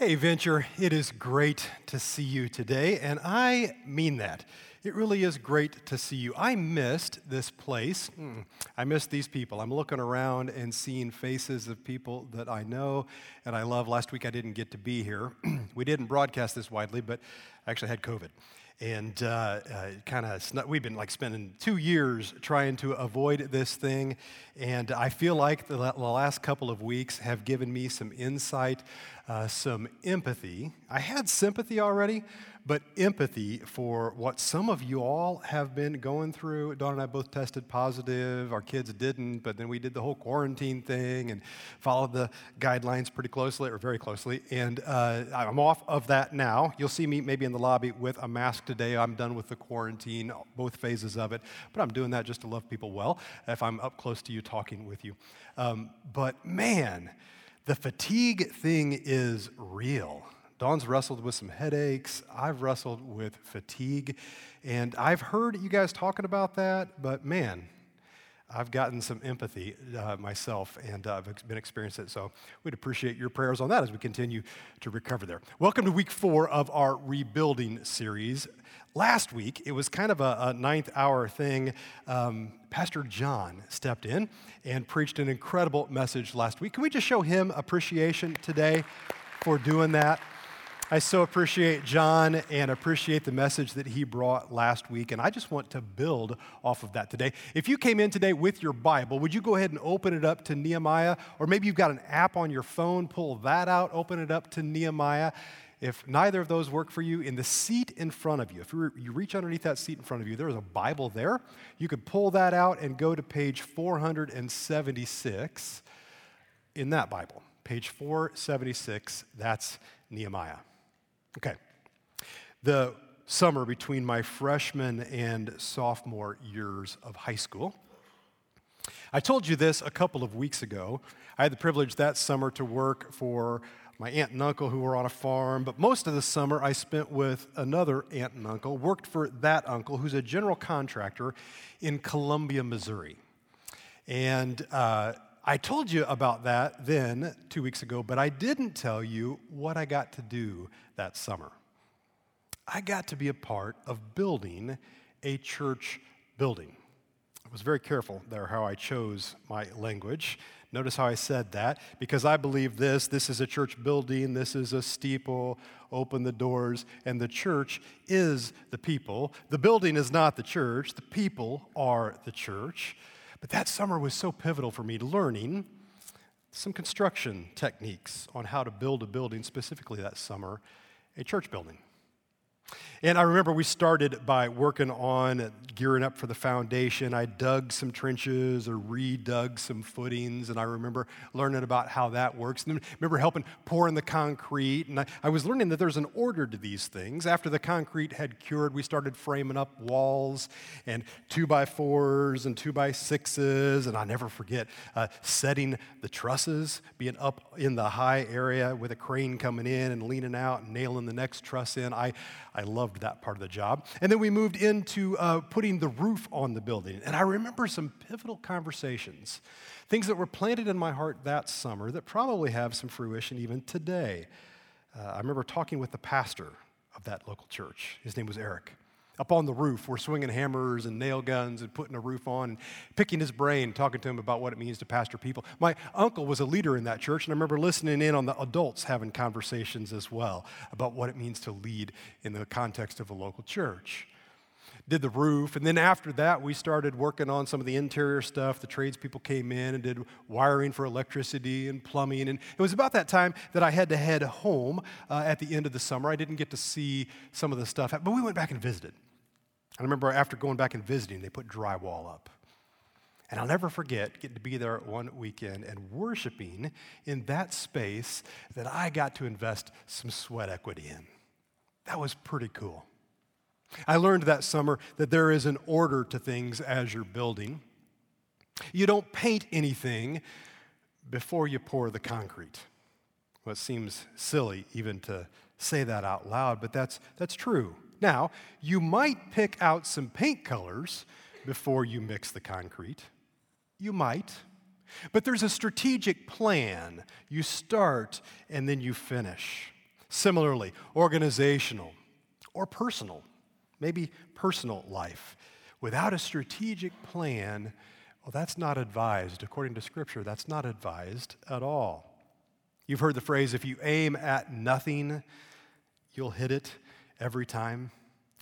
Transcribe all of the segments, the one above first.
Hey, Venture, it is great to see you today, and I mean that. It really is great to see you. I missed this place. Mm, I missed these people. I'm looking around and seeing faces of people that I know and I love. Last week I didn't get to be here. we didn't broadcast this widely, but I actually had COVID and uh, uh, kind of we've been like spending two years trying to avoid this thing and i feel like the, the last couple of weeks have given me some insight uh, some empathy. I had sympathy already but empathy for what some of you all have been going through. Dawn and I both tested positive. Our kids didn't, but then we did the whole quarantine thing and followed the guidelines pretty closely, or very closely. And uh, I'm off of that now. You'll see me maybe in the lobby with a mask today. I'm done with the quarantine, both phases of it. But I'm doing that just to love people well if I'm up close to you talking with you. Um, but man, the fatigue thing is real. Dawn's wrestled with some headaches. I've wrestled with fatigue. And I've heard you guys talking about that, but man, I've gotten some empathy uh, myself and uh, I've been experiencing it. So we'd appreciate your prayers on that as we continue to recover there. Welcome to week four of our rebuilding series. Last week, it was kind of a, a ninth hour thing. Um, Pastor John stepped in and preached an incredible message last week. Can we just show him appreciation today for doing that? I so appreciate John and appreciate the message that he brought last week. And I just want to build off of that today. If you came in today with your Bible, would you go ahead and open it up to Nehemiah? Or maybe you've got an app on your phone, pull that out, open it up to Nehemiah. If neither of those work for you, in the seat in front of you, if you reach underneath that seat in front of you, there is a Bible there. You could pull that out and go to page 476 in that Bible. Page 476, that's Nehemiah. Okay. The summer between my freshman and sophomore years of high school. I told you this a couple of weeks ago. I had the privilege that summer to work for my aunt and uncle who were on a farm, but most of the summer I spent with another aunt and uncle, worked for that uncle who's a general contractor in Columbia, Missouri. And uh, I told you about that then, two weeks ago, but I didn't tell you what I got to do that summer. I got to be a part of building a church building. I was very careful there how I chose my language. Notice how I said that because I believe this this is a church building, this is a steeple, open the doors, and the church is the people. The building is not the church, the people are the church. But that summer was so pivotal for me learning some construction techniques on how to build a building, specifically that summer, a church building. And I remember we started by working on gearing up for the foundation. I dug some trenches or redug some footings, and I remember learning about how that works. And I remember helping pour in the concrete, and I, I was learning that there's an order to these things. After the concrete had cured, we started framing up walls and two by fours and two by sixes, and I never forget uh, setting the trusses, being up in the high area with a crane coming in and leaning out and nailing the next truss in. I, I loved that part of the job. And then we moved into uh, putting the roof on the building. And I remember some pivotal conversations, things that were planted in my heart that summer that probably have some fruition even today. Uh, I remember talking with the pastor of that local church. His name was Eric up on the roof. We're swinging hammers and nail guns and putting a roof on and picking his brain, talking to him about what it means to pastor people. My uncle was a leader in that church, and I remember listening in on the adults having conversations as well about what it means to lead in the context of a local church. Did the roof, and then after that, we started working on some of the interior stuff. The tradespeople came in and did wiring for electricity and plumbing. And it was about that time that I had to head home uh, at the end of the summer. I didn't get to see some of the stuff, but we went back and visited. I remember after going back and visiting, they put drywall up. And I'll never forget getting to be there one weekend and worshiping in that space that I got to invest some sweat equity in. That was pretty cool. I learned that summer that there is an order to things as you're building. You don't paint anything before you pour the concrete. Well, it seems silly even to say that out loud, but that's, that's true. Now, you might pick out some paint colors before you mix the concrete. You might. But there's a strategic plan. You start and then you finish. Similarly, organizational or personal, maybe personal life. Without a strategic plan, well, that's not advised. According to Scripture, that's not advised at all. You've heard the phrase if you aim at nothing, you'll hit it every time.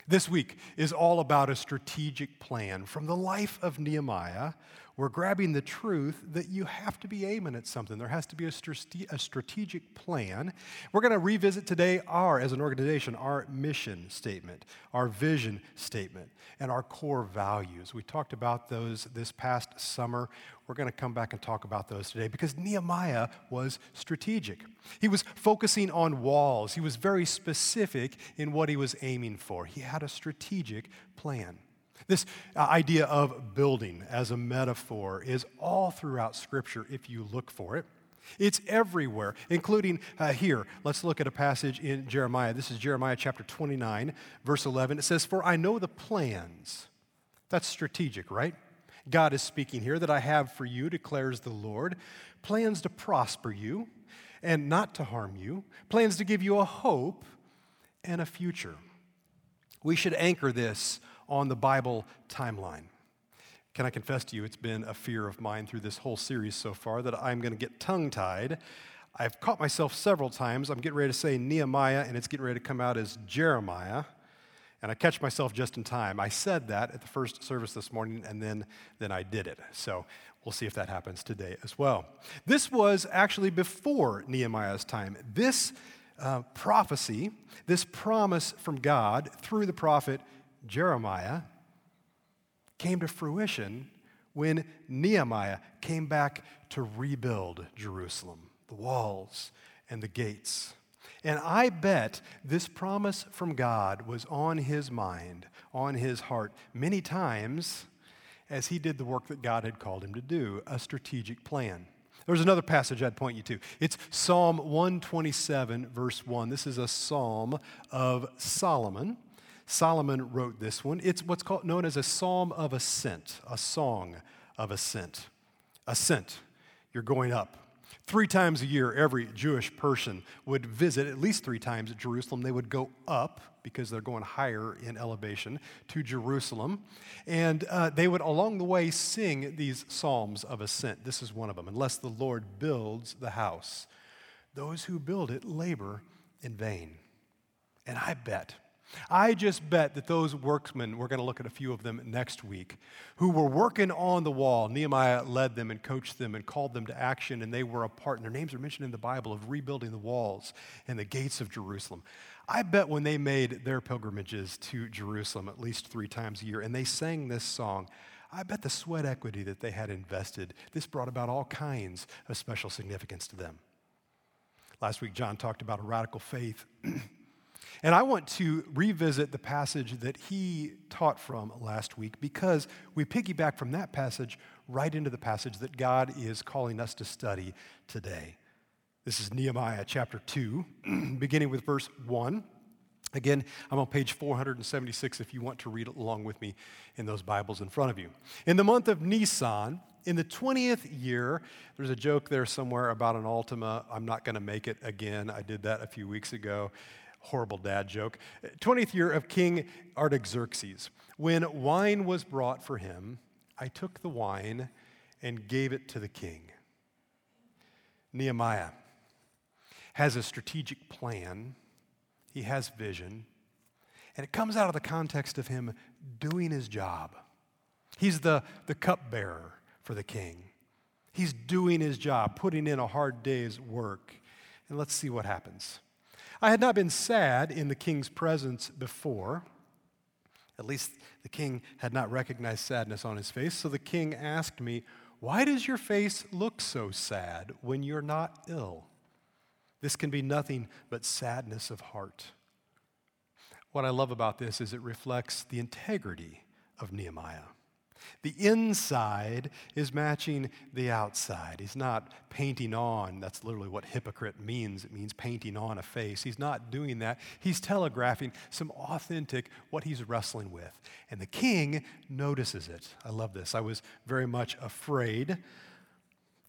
This week is all about a strategic plan from the life of Nehemiah we're grabbing the truth that you have to be aiming at something. There has to be a, a strategic plan. We're going to revisit today our, as an organization, our mission statement, our vision statement, and our core values. We talked about those this past summer. We're going to come back and talk about those today because Nehemiah was strategic. He was focusing on walls, he was very specific in what he was aiming for. He had a strategic plan. This uh, idea of building as a metaphor is all throughout Scripture if you look for it. It's everywhere, including uh, here. Let's look at a passage in Jeremiah. This is Jeremiah chapter 29, verse 11. It says, For I know the plans. That's strategic, right? God is speaking here that I have for you, declares the Lord, plans to prosper you and not to harm you, plans to give you a hope and a future. We should anchor this on the Bible timeline. Can I confess to you, it's been a fear of mine through this whole series so far that I'm going to get tongue tied. I've caught myself several times. I'm getting ready to say Nehemiah, and it's getting ready to come out as Jeremiah. And I catch myself just in time. I said that at the first service this morning, and then, then I did it. So we'll see if that happens today as well. This was actually before Nehemiah's time. This uh, prophecy, this promise from God through the prophet Jeremiah came to fruition when Nehemiah came back to rebuild Jerusalem, the walls and the gates. And I bet this promise from God was on his mind, on his heart, many times as he did the work that God had called him to do a strategic plan. There's another passage I'd point you to. It's Psalm 127, verse 1. This is a psalm of Solomon. Solomon wrote this one. It's what's called, known as a psalm of ascent, a song of ascent. Ascent, you're going up. Three times a year, every Jewish person would visit, at least three times Jerusalem. They would go up because they're going higher in elevation to Jerusalem. And uh, they would, along the way, sing these psalms of ascent. This is one of them. Unless the Lord builds the house, those who build it labor in vain. And I bet I just bet that those workmen, we're going to look at a few of them next week, who were working on the wall, Nehemiah led them and coached them and called them to action, and they were a part, and their names are mentioned in the Bible, of rebuilding the walls and the gates of Jerusalem. I bet when they made their pilgrimages to Jerusalem at least three times a year and they sang this song, I bet the sweat equity that they had invested, this brought about all kinds of special significance to them. Last week, John talked about a radical faith. And I want to revisit the passage that he taught from last week because we piggyback from that passage right into the passage that God is calling us to study today. This is Nehemiah chapter 2, beginning with verse 1. Again, I'm on page 476 if you want to read along with me in those Bibles in front of you. In the month of Nisan, in the 20th year, there's a joke there somewhere about an Altima. I'm not going to make it again. I did that a few weeks ago horrible dad joke. 20th year of King Artaxerxes. When wine was brought for him, I took the wine and gave it to the king. Nehemiah has a strategic plan, he has vision, and it comes out of the context of him doing his job. He's the, the cupbearer for the king. He's doing his job, putting in a hard day's work. And let's see what happens. I had not been sad in the king's presence before. At least the king had not recognized sadness on his face. So the king asked me, Why does your face look so sad when you're not ill? This can be nothing but sadness of heart. What I love about this is it reflects the integrity of Nehemiah. The inside is matching the outside. He's not painting on. That's literally what hypocrite means. It means painting on a face. He's not doing that. He's telegraphing some authentic what he's wrestling with. And the king notices it. I love this. I was very much afraid.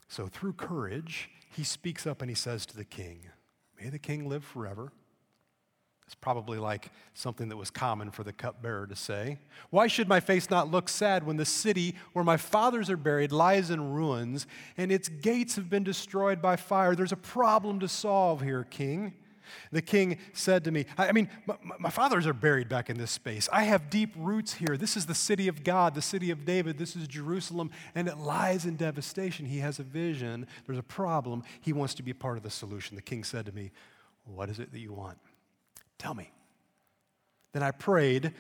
So, through courage, he speaks up and he says to the king, May the king live forever. It's probably like something that was common for the cupbearer to say. Why should my face not look sad when the city where my fathers are buried lies in ruins and its gates have been destroyed by fire? There's a problem to solve here, king. The king said to me, I mean, my, my, fathers are buried back in this space. I have deep roots here. This is the city of God, the city of David. This is Jerusalem, and it lies in devastation. He has a vision. There's a problem. He wants to be part of the solution. The king said to me, What is it that you want? Tell me. Then I prayed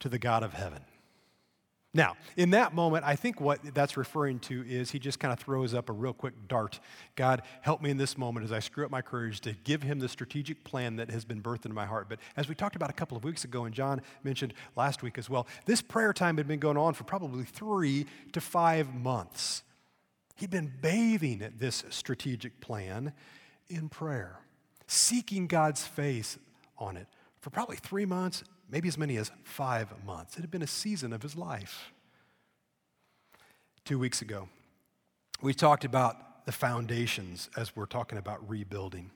to the God of heaven. Now, in that moment, I think what that's referring to is he just kind of throws up a real quick dart. God, help me in this moment as I screw up my courage to give him the strategic plan that has been birthed in my heart. But as we talked about a couple of weeks ago, and John mentioned last week as well, this prayer time had been going on for probably three to five months. He'd been bathing this strategic plan in prayer, seeking God's face on it for probably three months, maybe as many as five months. It had been a season of his life. Two weeks ago, we talked about the foundations as we're talking about rebuilding.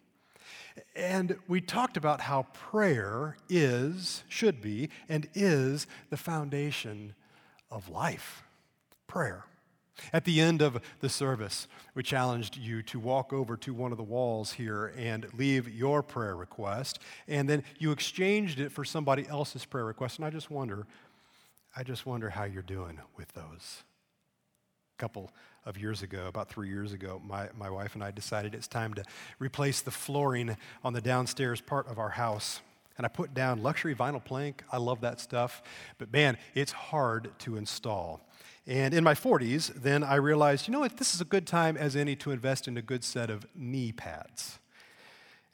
And we talked about how prayer is, should be, and is the foundation of life. Prayer. At the end of the service, we challenged you to walk over to one of the walls here and leave your prayer request, and then you exchanged it for somebody else's prayer request. And I just wonder, I just wonder how you're doing with those. A couple of years ago, about three years ago, my, my wife and I decided it's time to replace the flooring on the downstairs part of our house. And I put down luxury vinyl plank. I love that stuff. But man, it's hard to install. And in my 40s, then I realized, you know what, this is a good time as any to invest in a good set of knee pads.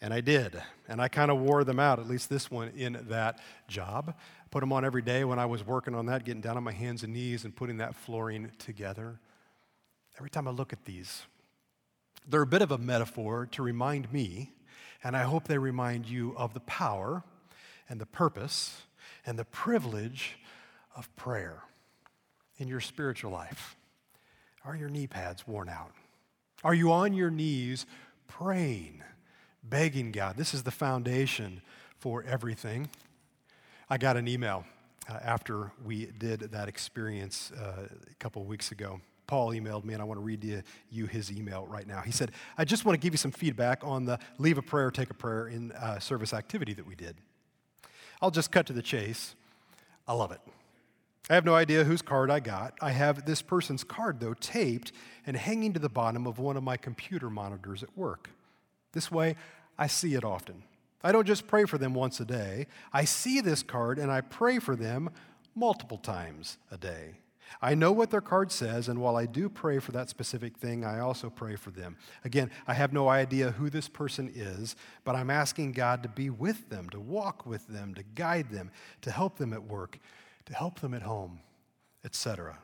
And I did. And I kind of wore them out, at least this one, in that job. Put them on every day when I was working on that, getting down on my hands and knees and putting that flooring together. Every time I look at these, they're a bit of a metaphor to remind me, and I hope they remind you of the power and the purpose and the privilege of prayer in your spiritual life? Are your knee pads worn out? Are you on your knees praying, begging God? This is the foundation for everything. I got an email uh, after we did that experience uh, a couple of weeks ago. Paul emailed me, and I want to read you, you, his email right now. He said, I just want to give you some feedback on the leave a prayer, take a prayer in uh, service activity that we did. I'll just cut to the chase. I love it. I have no idea whose card I got. I have this person's card, though, taped and hanging to the bottom of one of my computer monitors at work. This way, I see it often. I don't just pray for them once a day, I see this card and I pray for them multiple times a day. I know what their card says, and while I do pray for that specific thing, I also pray for them. Again, I have no idea who this person is, but I'm asking God to be with them, to walk with them, to guide them, to help them at work, to help them at home, etc.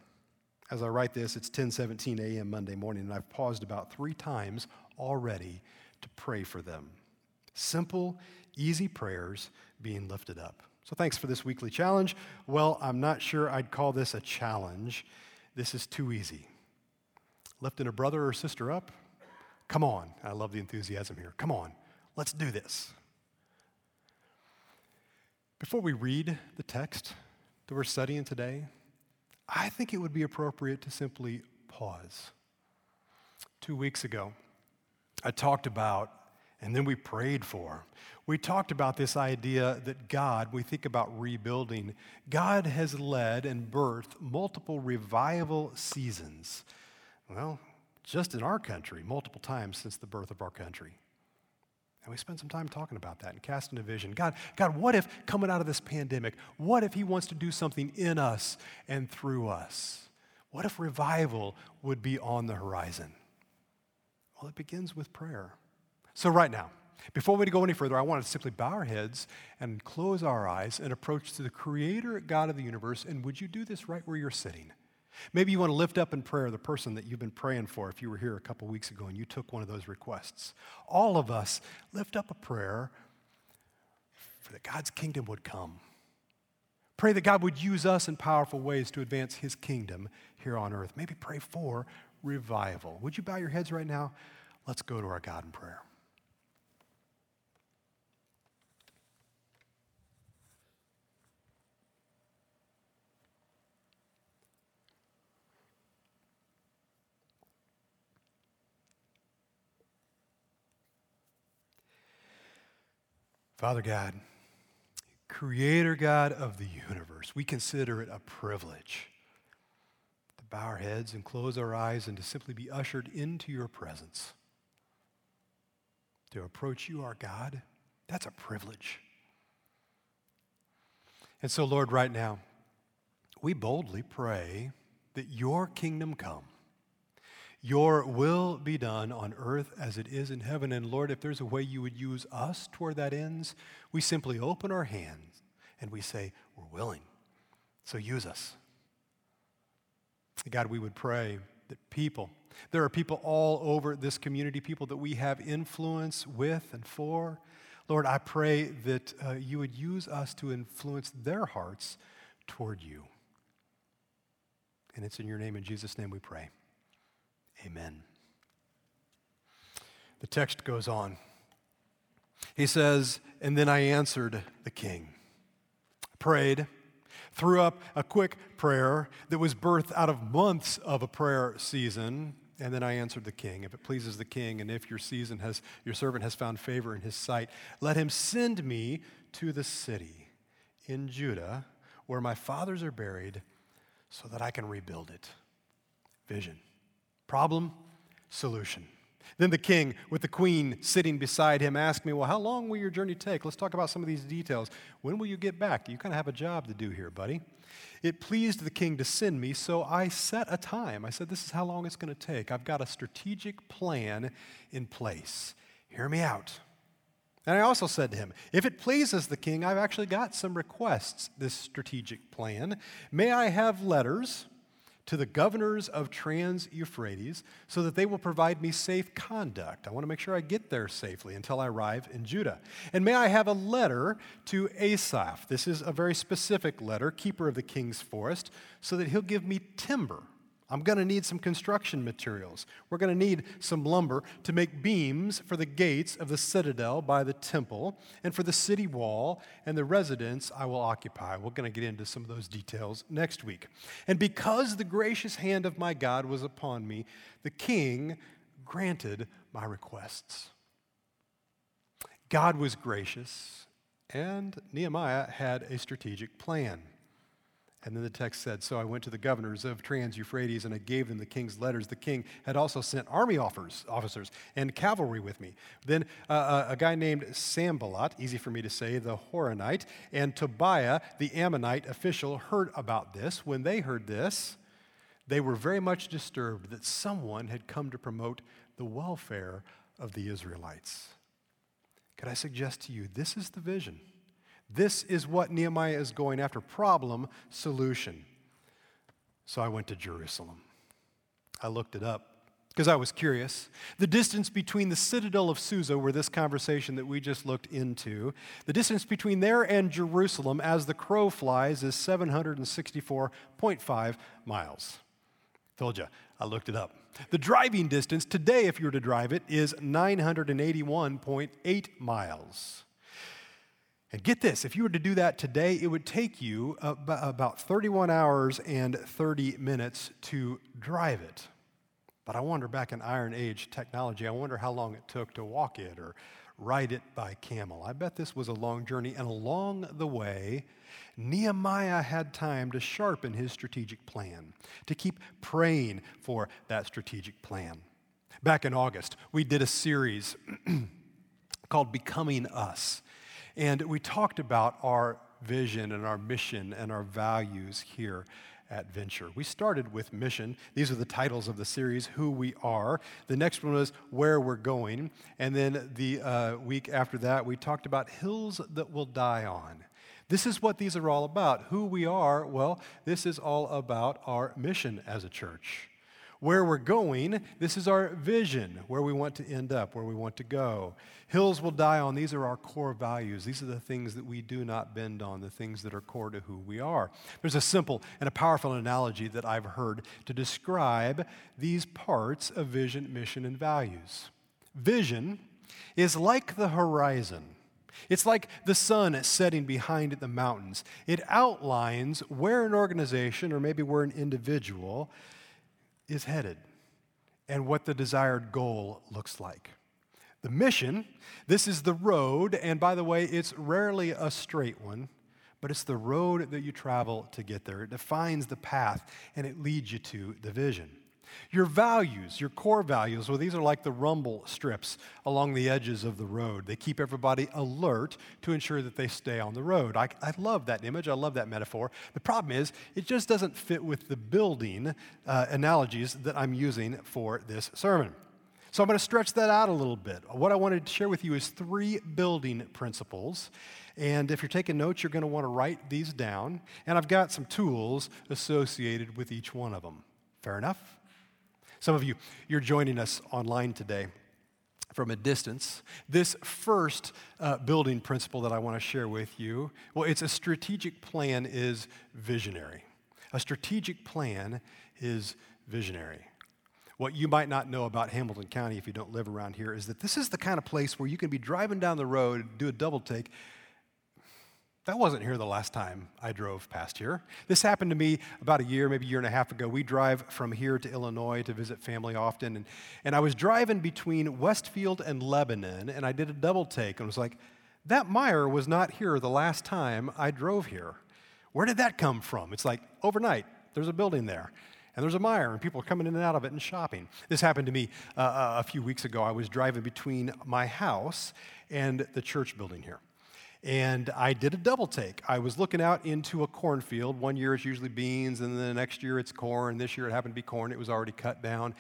As I write this, it's 10:17 a.m. Monday morning, and I've paused about three times already to pray for them. Simple, easy prayers being lifted up. So thanks for this weekly challenge. Well, I'm not sure I'd call this a challenge. This is too easy. Lifting a brother or sister up? Come on. I love the enthusiasm here. Come on. Let's do this. Before we read the text, that we're studying today, I think it would be appropriate to simply pause. Two weeks ago, I talked about, and then we prayed for, we talked about this idea that God, we think about rebuilding, God has led and birthed multiple revival seasons. Well, just in our country, multiple times since the birth of our country. And we spend some time talking about that and casting a vision. God, God, what if coming out of this pandemic, what if He wants to do something in us and through us? What if revival would be on the horizon? Well, it begins with prayer. So, right now, before we go any further, I want to simply bow our heads and close our eyes and approach to the Creator God of the universe. And would you do this right where you're sitting? Maybe you want to lift up in prayer the person that you've been praying for if you were here a couple weeks ago and you took one of those requests. All of us lift up a prayer for that God's kingdom would come. Pray that God would use us in powerful ways to advance his kingdom here on earth. Maybe pray for revival. Would you bow your heads right now? Let's go to our God in prayer. Father God, Creator God of the universe, we consider it a privilege to bow our heads and close our eyes and to simply be ushered into your presence. To approach you, our God, that's a privilege. And so, Lord, right now, we boldly pray that your kingdom come. Your will be done on earth as it is in heaven. And Lord, if there's a way you would use us toward that ends, we simply open our hands and we say, We're willing. So use us. God, we would pray that people, there are people all over this community, people that we have influence with and for. Lord, I pray that uh, you would use us to influence their hearts toward you. And it's in your name, in Jesus' name, we pray. Amen. The text goes on. He says, And then I answered the king, prayed, threw up a quick prayer that was birthed out of months of a prayer season. And then I answered the king, if it pleases the king, and if your season has, your servant has found favor in his sight, let him send me to the city in Judah where my fathers are buried so that I can rebuild it. Vision. Problem, solution. Then the king, with the queen sitting beside him, asked me, Well, how long will your journey take? Let's talk about some of these details. When will you get back? You kind of have a job to do here, buddy. It pleased the king to send me, so I set a time. I said, This is how long it's going to take. I've got a strategic plan in place. Hear me out. And I also said to him, If it pleases the king, I've actually got some requests, this strategic plan. May I have letters to the governors of Trans Euphrates so that they will provide me safe conduct? I want to make sure I get there safely until I arrive in Judah. And may I have a letter to Asaph? This is a very specific letter, keeper of the king's forest, so that he'll give me timber I'm going to need some construction materials. We're going to need some lumber to make beams for the gates of the citadel by the temple and for the city wall and the residence I will occupy. We're going to get into some of those details next week. And because the gracious hand of my God was upon me, the king granted my requests. God was gracious, and Nehemiah had a strategic plan. And then the text said, So I went to the governors of Trans Euphrates and I gave them the king's letters. The king had also sent army officers and cavalry with me. Then uh, uh, a guy named Sanballat, easy for me to say, the Horonite, and Tobiah, the Ammonite official, heard about this. When they heard this, they were very much disturbed that someone had come to promote the welfare of the Israelites. Could I suggest to you, this is the vision? This is what Nehemiah is going after problem, solution. So I went to Jerusalem. I looked it up because I was curious. The distance between the citadel of Susa, where this conversation that we just looked into, the distance between there and Jerusalem as the crow flies is 764.5 miles. Told you, I looked it up. The driving distance today, if you were to drive it, is 981.8 miles. And get this if you were to do that today, it would take you about 31 hours and 30 minutes to drive it. But I wonder back in Iron Age technology, I wonder how long it took to walk it or ride it by camel. I bet this was a long journey. And along the way, Nehemiah had time to sharpen his strategic plan, to keep praying for that strategic plan. Back in August, we did a series called Becoming Us. And we talked about our vision and our mission and our values here at Venture. We started with mission. These are the titles of the series Who We Are. The next one was Where We're Going. And then the uh, week after that, we talked about Hills That Will Die On. This is what these are all about. Who we are, well, this is all about our mission as a church where we're going. This is our vision, where we want to end up, where we want to go. Hills will die on. These are our core values. These are the things that we do not bend on, the things that are core to who we are. There's a simple and a powerful analogy that I've heard to describe these parts of vision, mission, and values. Vision is like the horizon. It's like the sun setting behind the mountains. It outlines where an organization or maybe where an individual is headed and what the desired goal looks like. The mission, this is the road, and by the way, it's rarely a straight one, but it's the road that you travel to get there. It defines the path and it leads you to the vision. Your values, your core values, well, these are like the rumble strips along the edges of the road. They keep everybody alert to ensure that they stay on the road. I, I love that image. I love that metaphor. The problem is, it just doesn't fit with the building uh, analogies that I'm using for this sermon. So I'm going to stretch that out a little bit. What I wanted to share with you is three building principles. And if you're taking notes, you're going to want to write these down. And I've got some tools associated with each one of them. Fair enough? Some of you, you're joining us online today from a distance. This first uh, building principle that I want to share with you, well, it's a strategic plan is visionary. A strategic plan is visionary. What you might not know about Hamilton County if you don't live around here is that this is the kind of place where you can be driving down the road, do a double take, that wasn't here the last time I drove past here. This happened to me about a year, maybe a year and a half ago. We drive from here to Illinois to visit family often. And, and I was driving between Westfield and Lebanon, and I did a double take and was like, that Meijer was not here the last time I drove here. Where did that come from? It's like overnight, there's a building there. And there's a Meijer, and people are coming in and out of it and shopping. This happened to me uh, uh a few weeks ago. I was driving between my house and the church building here and I did a double take. I was looking out into a cornfield. One year it's usually beans, and then the next year it's corn. This year it happened to be corn, it was already cut down.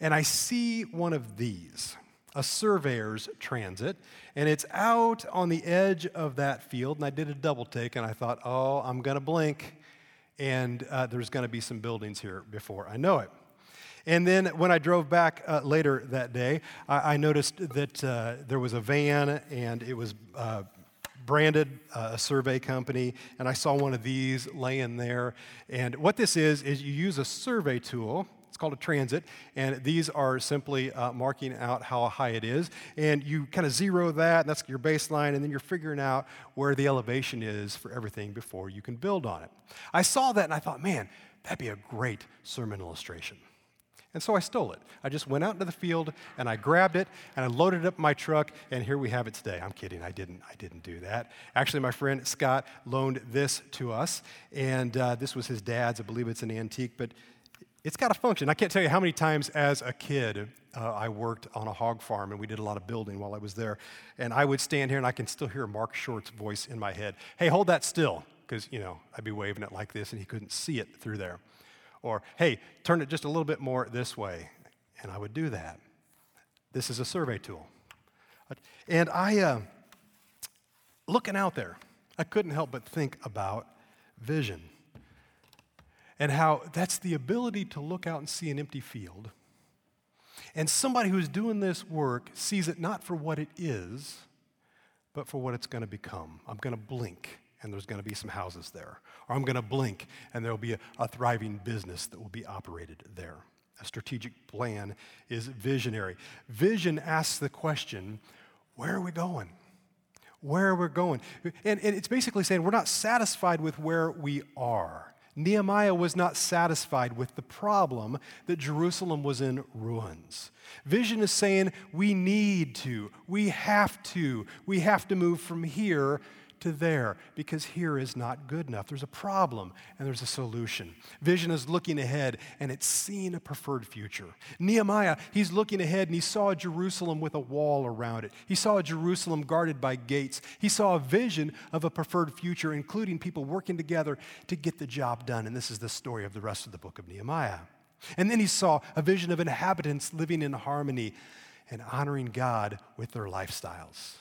And I see one of these, a surveyor's transit, and it's out on the edge of that field. And I did a double take, and I thought, oh, I'm going to blink, and uh, there's going to be some buildings here before I know it. And then when I drove back uh, later that day, I, I noticed that uh, there was a van and it was uh, branded uh, a survey company, and I saw one of these laying there. And what this is, is you use a survey tool. It's called a transit, and these are simply uh, marking out how high it is. And you kind of zero that, and that's your baseline, and then you're figuring out where the elevation is for everything before you can build on it. I saw that and I thought, man, that'd be a great sermon illustration. And so I stole it. I just went out into the field and I grabbed it and I loaded it up my truck and here we have it today. I'm kidding. I didn't. I didn't do that. Actually, my friend Scott loaned this to us and uh, this was his dad's. I believe it's an antique, but it's got a function. I can't tell you how many times as a kid uh, I worked on a hog farm and we did a lot of building while I was there. And I would stand here and I can still hear Mark Short's voice in my head. Hey, hold that still. Because, you know, I'd be waving it like this and he couldn't see it through there. Or, hey, turn it just a little bit more this way. And I would do that. This is a survey tool. And I, uh, looking out there, I couldn't help but think about vision and how that's the ability to look out and see an empty field. And somebody who's doing this work sees it not for what it is, but for what it's going to become. I'm going to blink and there's going to be some houses there. Or I'm going to blink and there'll be a, a, thriving business that will be operated there. A strategic plan is visionary. Vision asks the question where are we going? Where are we going? And, and it's basically saying we're not satisfied with where we are. Nehemiah was not satisfied with the problem that Jerusalem was in ruins. Vision is saying we need to, we have to, we have to move from here to there because here is not good enough. There's a problem and there's a solution. Vision is looking ahead and it's seeing a preferred future. Nehemiah, he's looking ahead and he saw Jerusalem with a wall around it. He saw Jerusalem guarded by gates. He saw a vision of a preferred future, including people working together to get the job done. And this is the story of the rest of the book of Nehemiah. And then he saw a vision of inhabitants living in harmony and honoring God with their lifestyles.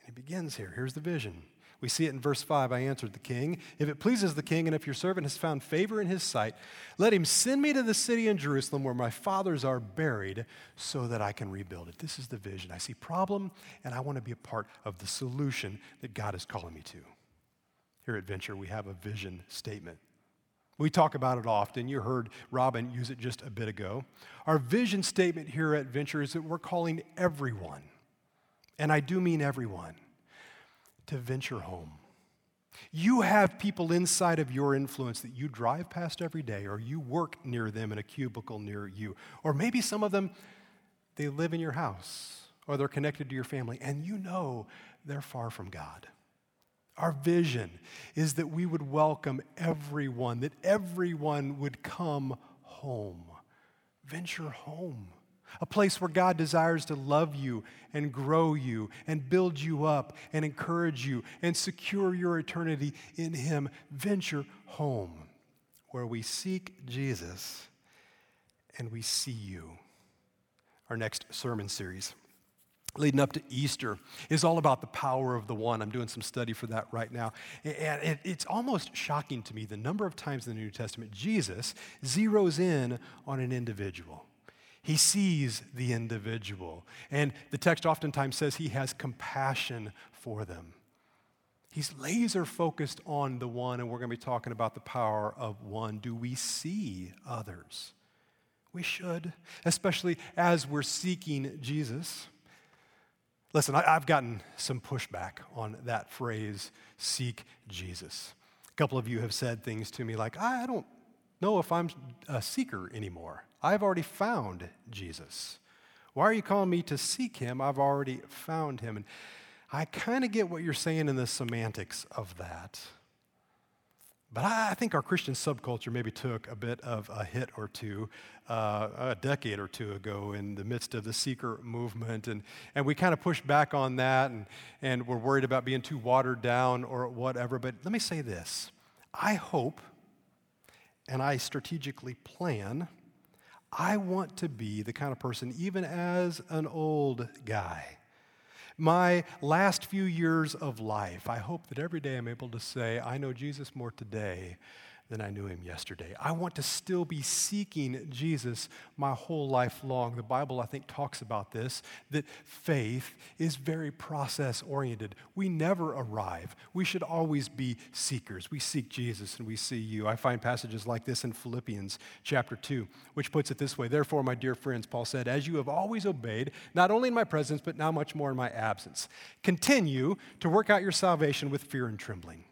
And he begins here. Here's the vision. We see it in verse 5. I answered the king, If it pleases the king, and if your servant has found favor in his sight, let him send me to the city in Jerusalem where my fathers are buried so that I can rebuild it. This is the vision. I see problem, and I want to be a part of the solution that God is calling me to. Here at Venture, we have a vision statement. We talk about it often. You heard Robin use it just a bit ago. Our vision statement here at Venture is that we're calling everyone, and I do mean everyone to venture home. You have people inside of your influence that you drive past every day, or you work near them in a cubicle near you. Or maybe some of them, they live in your house, or they're connected to your family, and you know they're far from God. Our vision is that we would welcome everyone, that everyone would come home. Venture home, a place where God desires to love you and grow you and build you up and encourage you and secure your eternity in Him. Venture home, where we seek Jesus and we see you. Our next sermon series leading up to Easter is all about the power of the one. I'm doing some study for that right now. And it's almost shocking to me the number of times in the New Testament Jesus zeroes in on an individual. He sees the individual. And the text oftentimes says he has compassion for them. He's laser focused on the one, and we're going to be talking about the power of one. Do we see others? We should, especially as we're seeking Jesus. Listen, I, have gotten some pushback on that phrase, seek Jesus. A couple of you have said things to me like, I don't know if I'm a seeker anymore. I've already found Jesus. Why are you calling me to seek him? I've already found him. And I kind of get what you're saying in the semantics of that. But I think our Christian subculture maybe took a bit of a hit or two uh, a decade or two ago in the midst of the seeker movement. And, and we kind of pushed back on that and, and we're worried about being too watered down or whatever. But let me say this I hope and I strategically plan. I want to be the kind of person, even as an old guy, my last few years of life, I hope that every day I'm able to say, I know Jesus more today than I knew him yesterday. I want to still be seeking Jesus my whole life long. The Bible, I think, talks about this that faith is very process oriented. We never arrive. We should always be seekers. We seek Jesus and we see you. I find passages like this in Philippians chapter 2, which puts it this way Therefore, my dear friends, Paul said, as you have always obeyed, not only in my presence, but now much more in my absence, continue to work out your salvation with fear and trembling.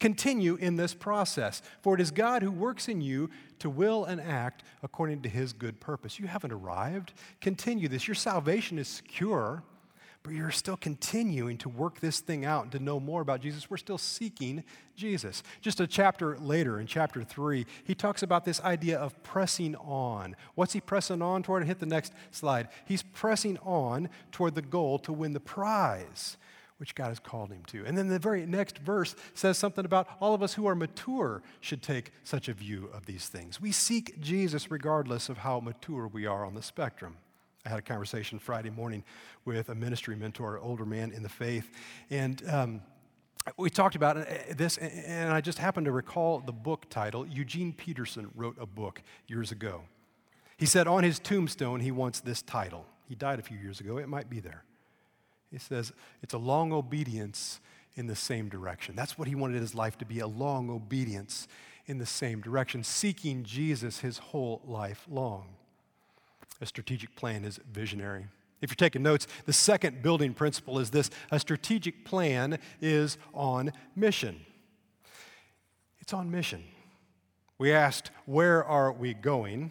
Continue in this process, for it is God who works in you to will and act according to his good purpose. You haven't arrived. Continue this. Your salvation is secure, but you're still continuing to work this thing out and to know more about Jesus. We're still seeking Jesus. Just a chapter later, in chapter three, he talks about this idea of pressing on. What's he pressing on toward? Hit the next slide. He's pressing on toward the goal to win the prize which God has called him to. And then the very next verse says something about all of us who are mature should take such a view of these things. We seek Jesus regardless of how mature we are on the spectrum. I had a conversation Friday morning with a ministry mentor, older man in the faith, and um, we talked about uh, this, and I just happened to recall the book title. Eugene Peterson wrote a book years ago. He said on his tombstone, he wants this title. He died a few years ago, it might be there. He says it's a long obedience in the same direction. That's what he wanted his life to be a long obedience in the same direction, seeking Jesus his whole life long. A strategic plan is visionary. If you're taking notes, the second building principle is this a strategic plan is on mission. It's on mission. We asked, Where are we going?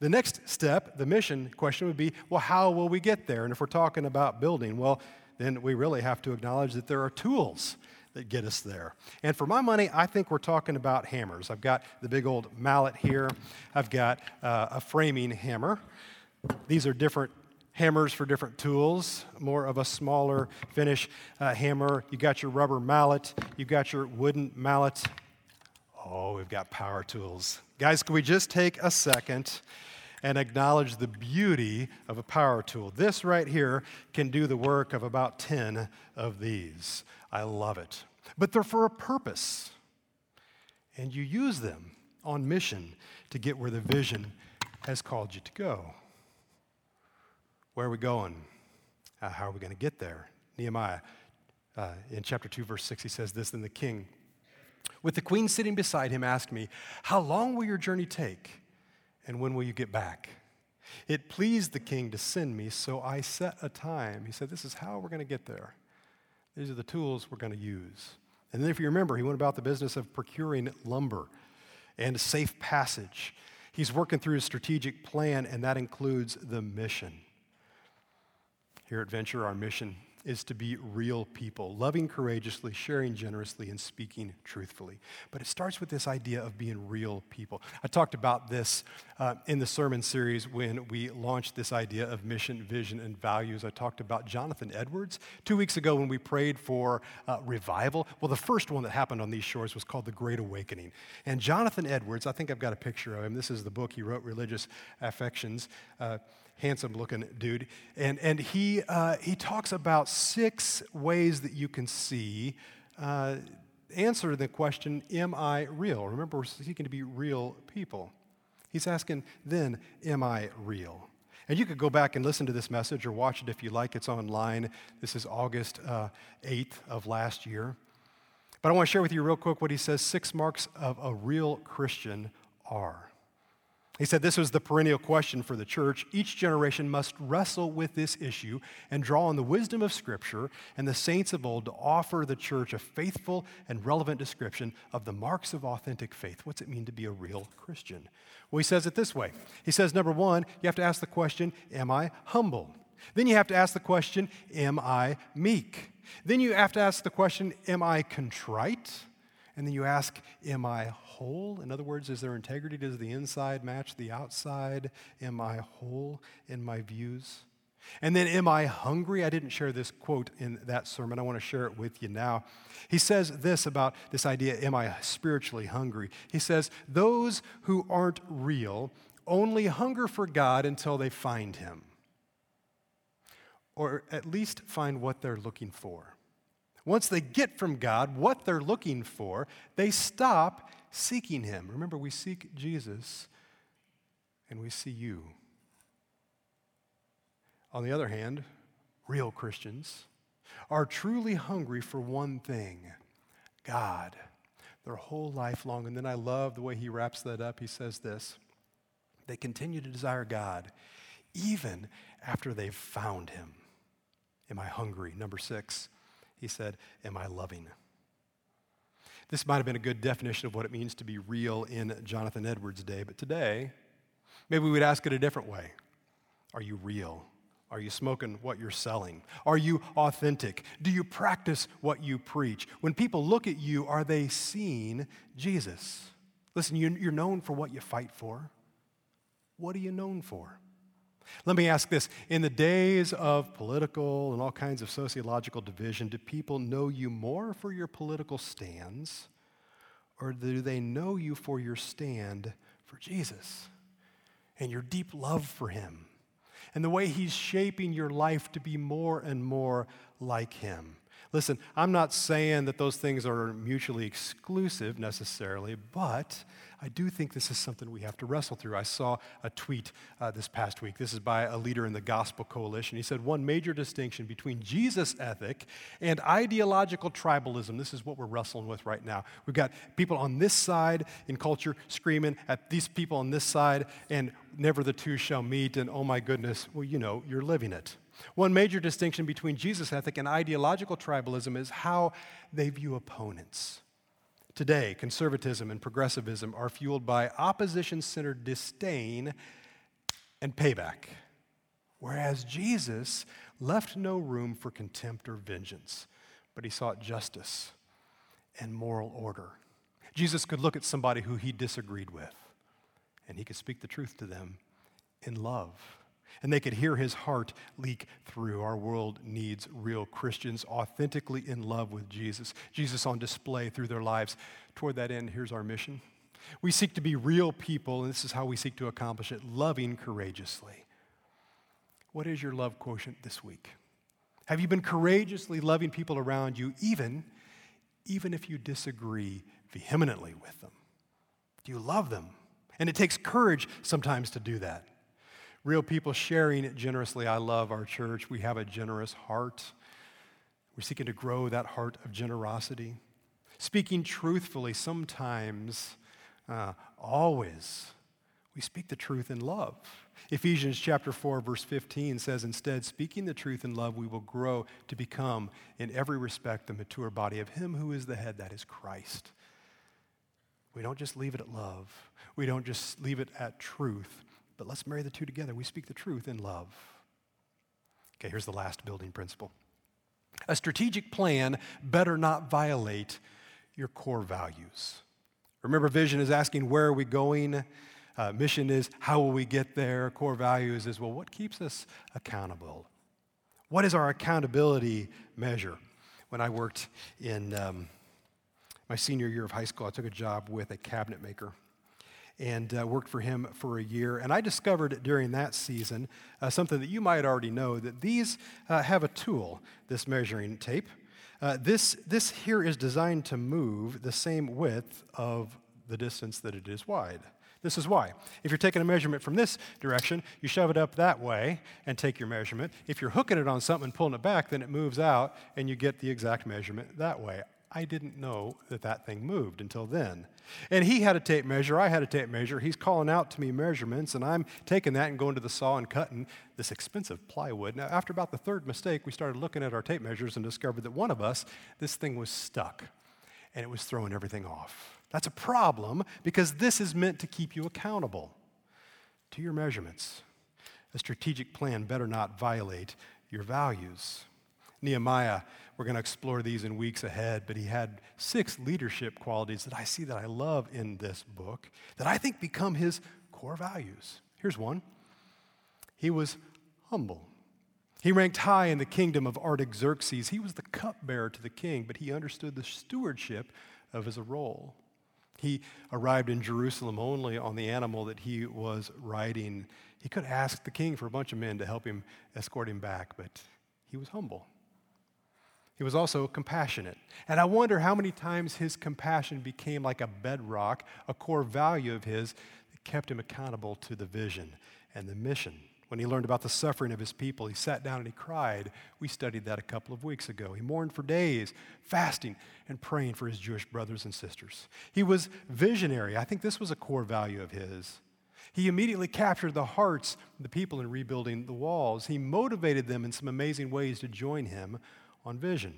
The next step, the mission question would be well, how will we get there? And if we're talking about building, well, then we really have to acknowledge that there are tools that get us there. And for my money, I think we're talking about hammers. I've got the big old mallet here, I've got uh, a framing hammer. These are different hammers for different tools, more of a smaller finish uh, hammer. You got your rubber mallet, you got your wooden mallet. Oh, we've got power tools. Guys, can we just take a second and acknowledge the beauty of a power tool? This right here can do the work of about 10 of these. I love it. But they're for a purpose, and you use them on mission to get where the vision has called you to go. Where are we going? Uh, how are we going to get there? Nehemiah, uh, in chapter 2, verse 6, he says this Then the king with the queen sitting beside him, asked me, How long will your journey take? And when will you get back? It pleased the king to send me, so I set a time. He said, This is how we're going to get there. These are the tools we're going to use. And then, if you remember, he went about the business of procuring lumber and a safe passage. He's working through a strategic plan, and that includes the mission. Here at Venture, our mission is to be real people, loving courageously, sharing generously, and speaking truthfully. But it starts with this idea of being real people. I talked about this uh, in the sermon series when we launched this idea of mission, vision, and values. I talked about Jonathan Edwards two weeks ago when we prayed for uh, revival. Well, the first one that happened on these shores was called The Great Awakening. And Jonathan Edwards, I think I've got a picture of him. This is the book he wrote, Religious Affections. Uh, handsome looking dude. And, and he, uh, he talks about six ways that you can see uh, answer the question, Am I real? Remember, we're seeking to be real people. He's asking, then, Am I real? And you could go back and listen to this message or watch it if you like. It's online. This is August uh, 8th of last year. But I want to share with you real quick what he says six marks of a real Christian are. He said this was the perennial question for the church. Each generation must wrestle with this issue and draw on the wisdom of Scripture and the saints of old to offer the church a faithful and relevant description of the marks of authentic faith. What's it mean to be a real Christian? Well, he says it this way He says, number one, you have to ask the question, Am I humble? Then you have to ask the question, Am I meek? Then you have to ask the question, Am I contrite? And then you ask, Am I whole? In other words, is there integrity? Does the inside match the outside? Am I whole in my views? And then, am I hungry? I didn't share this quote in that sermon. I want to share it with you now. He says this about this idea Am I spiritually hungry? He says, Those who aren't real only hunger for God until they find Him, or at least find what they're looking for. Once they get from God what they're looking for, they stop seeking Him. Remember, we seek Jesus and we see you. On the other hand, real Christians are truly hungry for one thing God, their whole life long. And then I love the way he wraps that up. He says this they continue to desire God even after they've found Him. Am I hungry? Number six, he said, Am I loving? This might have been a good definition of what it means to be real in Jonathan Edwards' day, but today, maybe we would ask it a different way. Are you real? Are you smoking what you're selling? Are you authentic? Do you practice what you preach? When people look at you, are they seeing Jesus? Listen, you're known for what you fight for. What are you known for? Let me ask this In the days of political and all kinds of sociological division, do people know you more for your political stands, or do they know you for your stand for Jesus and your deep love for Him and the way He's shaping your life to be more and more like Him? Listen, I'm not saying that those things are mutually exclusive necessarily, but I do think this is something we have to wrestle through. I saw a tweet uh, this past week. This is by a leader in the Gospel Coalition. He said, One major distinction between Jesus' ethic and ideological tribalism. This is what we're wrestling with right now. We've got people on this side in culture screaming at these people on this side, and never the two shall meet, and oh my goodness, well, you know, you're living it. One major distinction between Jesus' ethic and ideological tribalism is how they view opponents. Today, conservatism and progressivism are fueled by opposition centered disdain and payback, whereas Jesus left no room for contempt or vengeance, but he sought justice and moral order. Jesus could look at somebody who he disagreed with, and he could speak the truth to them in love and they could hear his heart leak through. Our world needs real Christians authentically in love with Jesus, Jesus on display through their lives. Toward that end, here's our mission. We seek to be real people, and this is how we seek to accomplish it loving courageously. What is your love quotient this week? Have you been courageously loving people around you, even, even if you disagree vehemently with them? Do you love them? And it takes courage sometimes to do that real people sharing it generously. I love our church. We have a generous heart. We're seeking to grow that heart of generosity. Speaking truthfully, sometimes, uh, always, we speak the truth in love. Ephesians chapter 4 verse 15 says instead speaking the truth in love we will grow to become in every respect the mature body of him who is the head that is Christ. We don't just leave it at love. We don't just leave it at truth. But let's marry the two together. We speak the truth in love. Okay, here's the last building principle. A strategic plan better not violate your core values. Remember, vision is asking, where are we going? Uh, mission is, how will we get there? Core values is, well, what keeps us accountable? What is our accountability measure? When I worked in um, my senior year of high school, I took a job with a cabinet maker and uh, worked for him for a year. And I discovered during that season uh, something that you might already know that these uh, have a tool, this measuring tape. Uh, this, this here is designed to move the same width of the distance that it is wide. This is why. If you're taking a measurement from this direction, you shove it up that way and take your measurement. If you're hooking it on something and pulling it back, then it moves out and you get the exact measurement that way. I didn't know that that thing moved until then. And he had a tape measure, I had a tape measure. He's calling out to me measurements, and I'm taking that and going to the saw and cutting this expensive plywood. Now, after about the third mistake, we started looking at our tape measures and discovered that one of us, this thing was stuck, and it was throwing everything off. That's a problem because this is meant to keep you accountable to your measurements. A strategic plan better not violate your values. Nehemiah we're going to explore these in weeks ahead, but he had six leadership qualities that I see that I love in this book that I think become his core values. Here's one he was humble. He ranked high in the kingdom of Artaxerxes. He was the cupbearer to the king, but he understood the stewardship of his role. He arrived in Jerusalem only on the animal that he was riding. He could ask the king for a bunch of men to help him escort him back, but he was humble. He was also compassionate. And I wonder how many times his compassion became like a bedrock, a core value of his that kept him accountable to the vision and the mission. When he learned about the suffering of his people, he sat down and he cried. We studied that a couple of weeks ago. He mourned for days, fasting and praying for his Jewish brothers and sisters. He was visionary. I think this was a core value of his. He immediately captured the hearts of the people in rebuilding the walls. He motivated them in some amazing ways to join him on vision.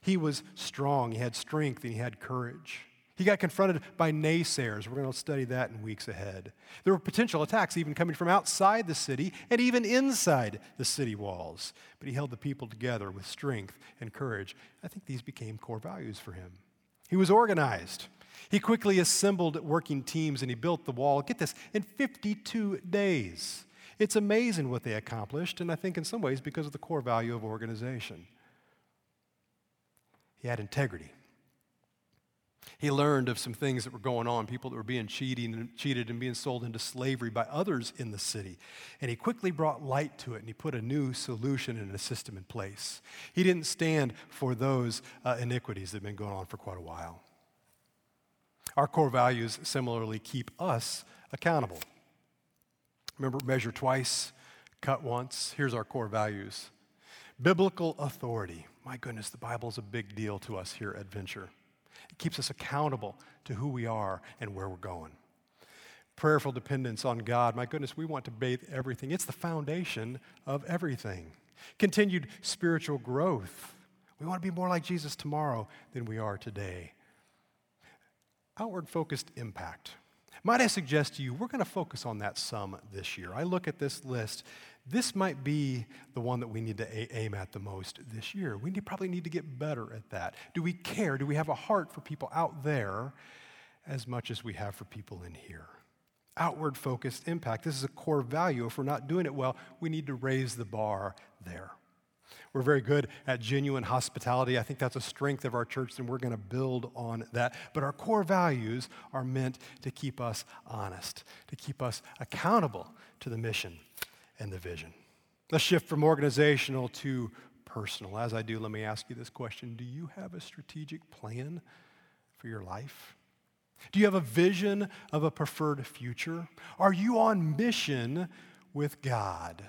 He was strong, he had strength, and he had courage. He got confronted by naysayers. We're going to study that in weeks ahead. There were potential attacks even coming from outside the city and even inside the city walls. But he held the people together with strength and courage. I think these became core values for him. He was organized. He quickly assembled working teams and he built the wall, get this, in 52 days. It's amazing what they accomplished, and I think in some ways because of the core value of organization. He had integrity. He learned of some things that were going on, people that were being cheating and cheated and being sold into slavery by others in the city. And he quickly brought light to it and he put a new solution and a system in place. He didn't stand for those uh, iniquities that have been going on for quite a while. Our core values similarly keep us accountable. Remember, measure twice, cut once. Here's our core values biblical authority. My goodness, the Bible is a big deal to us here at Venture. It keeps us accountable to who we are and where we're going. Prayerful dependence on God. My goodness, we want to bathe everything. It's the foundation of everything. Continued spiritual growth. We want to be more like Jesus tomorrow than we are today. Outward focused impact. Might I suggest to you, we're going to focus on that some this year. I look at this list this might be the one that we need to aim at the most this year. We need, probably need to get better at that. Do we care? Do we have a heart for people out there as much as we have for people in here? Outward focused impact. This is a core value. If we're not doing it well, we need to raise the bar there. We're very good at genuine hospitality. I think that's a strength of our church, and we're going to build on that. But our core values are meant to keep us honest, to keep us accountable to the mission and the vision. Let's shift from organizational to personal. As I do, let me ask you this question Do you have a strategic plan for your life? Do you have a vision of a preferred future? Are you on mission with God?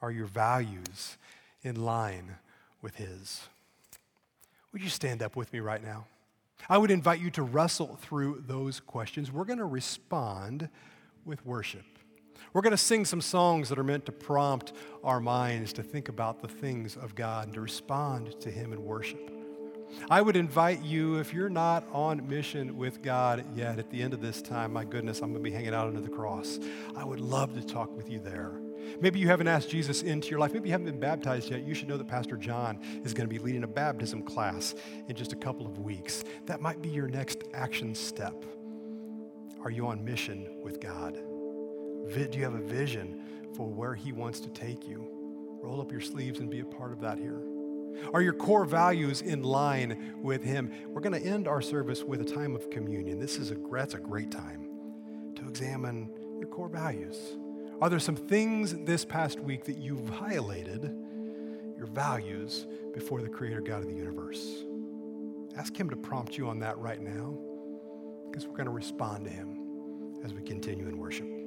Are your values in line with His? Would you stand up with me right now? I would invite you to wrestle through those questions. We're going to respond with worship. We're going to sing some songs that are meant to prompt our minds to think about the things of God and to respond to Him in worship. I would invite you, if you're not on mission with God yet, at the end of this time, my goodness, I'm going to be hanging out under the cross. I would love to talk with you there. Maybe you haven't asked Jesus into your life. Maybe you haven't been baptized yet. You should know that Pastor John is going to be leading a baptism class in just a couple of weeks. That might be your next action step. Are you on mission with God? Do you have a vision for where He wants to take you? Roll up your sleeves and be a part of that here. Are your core values in line with Him? We're going to end our service with a time of communion. This is a, that's a great time to examine your core values. Are there some things this past week that you've violated your values before the Creator God of the universe? Ask Him to prompt you on that right now because we're going to respond to Him as we continue in worship.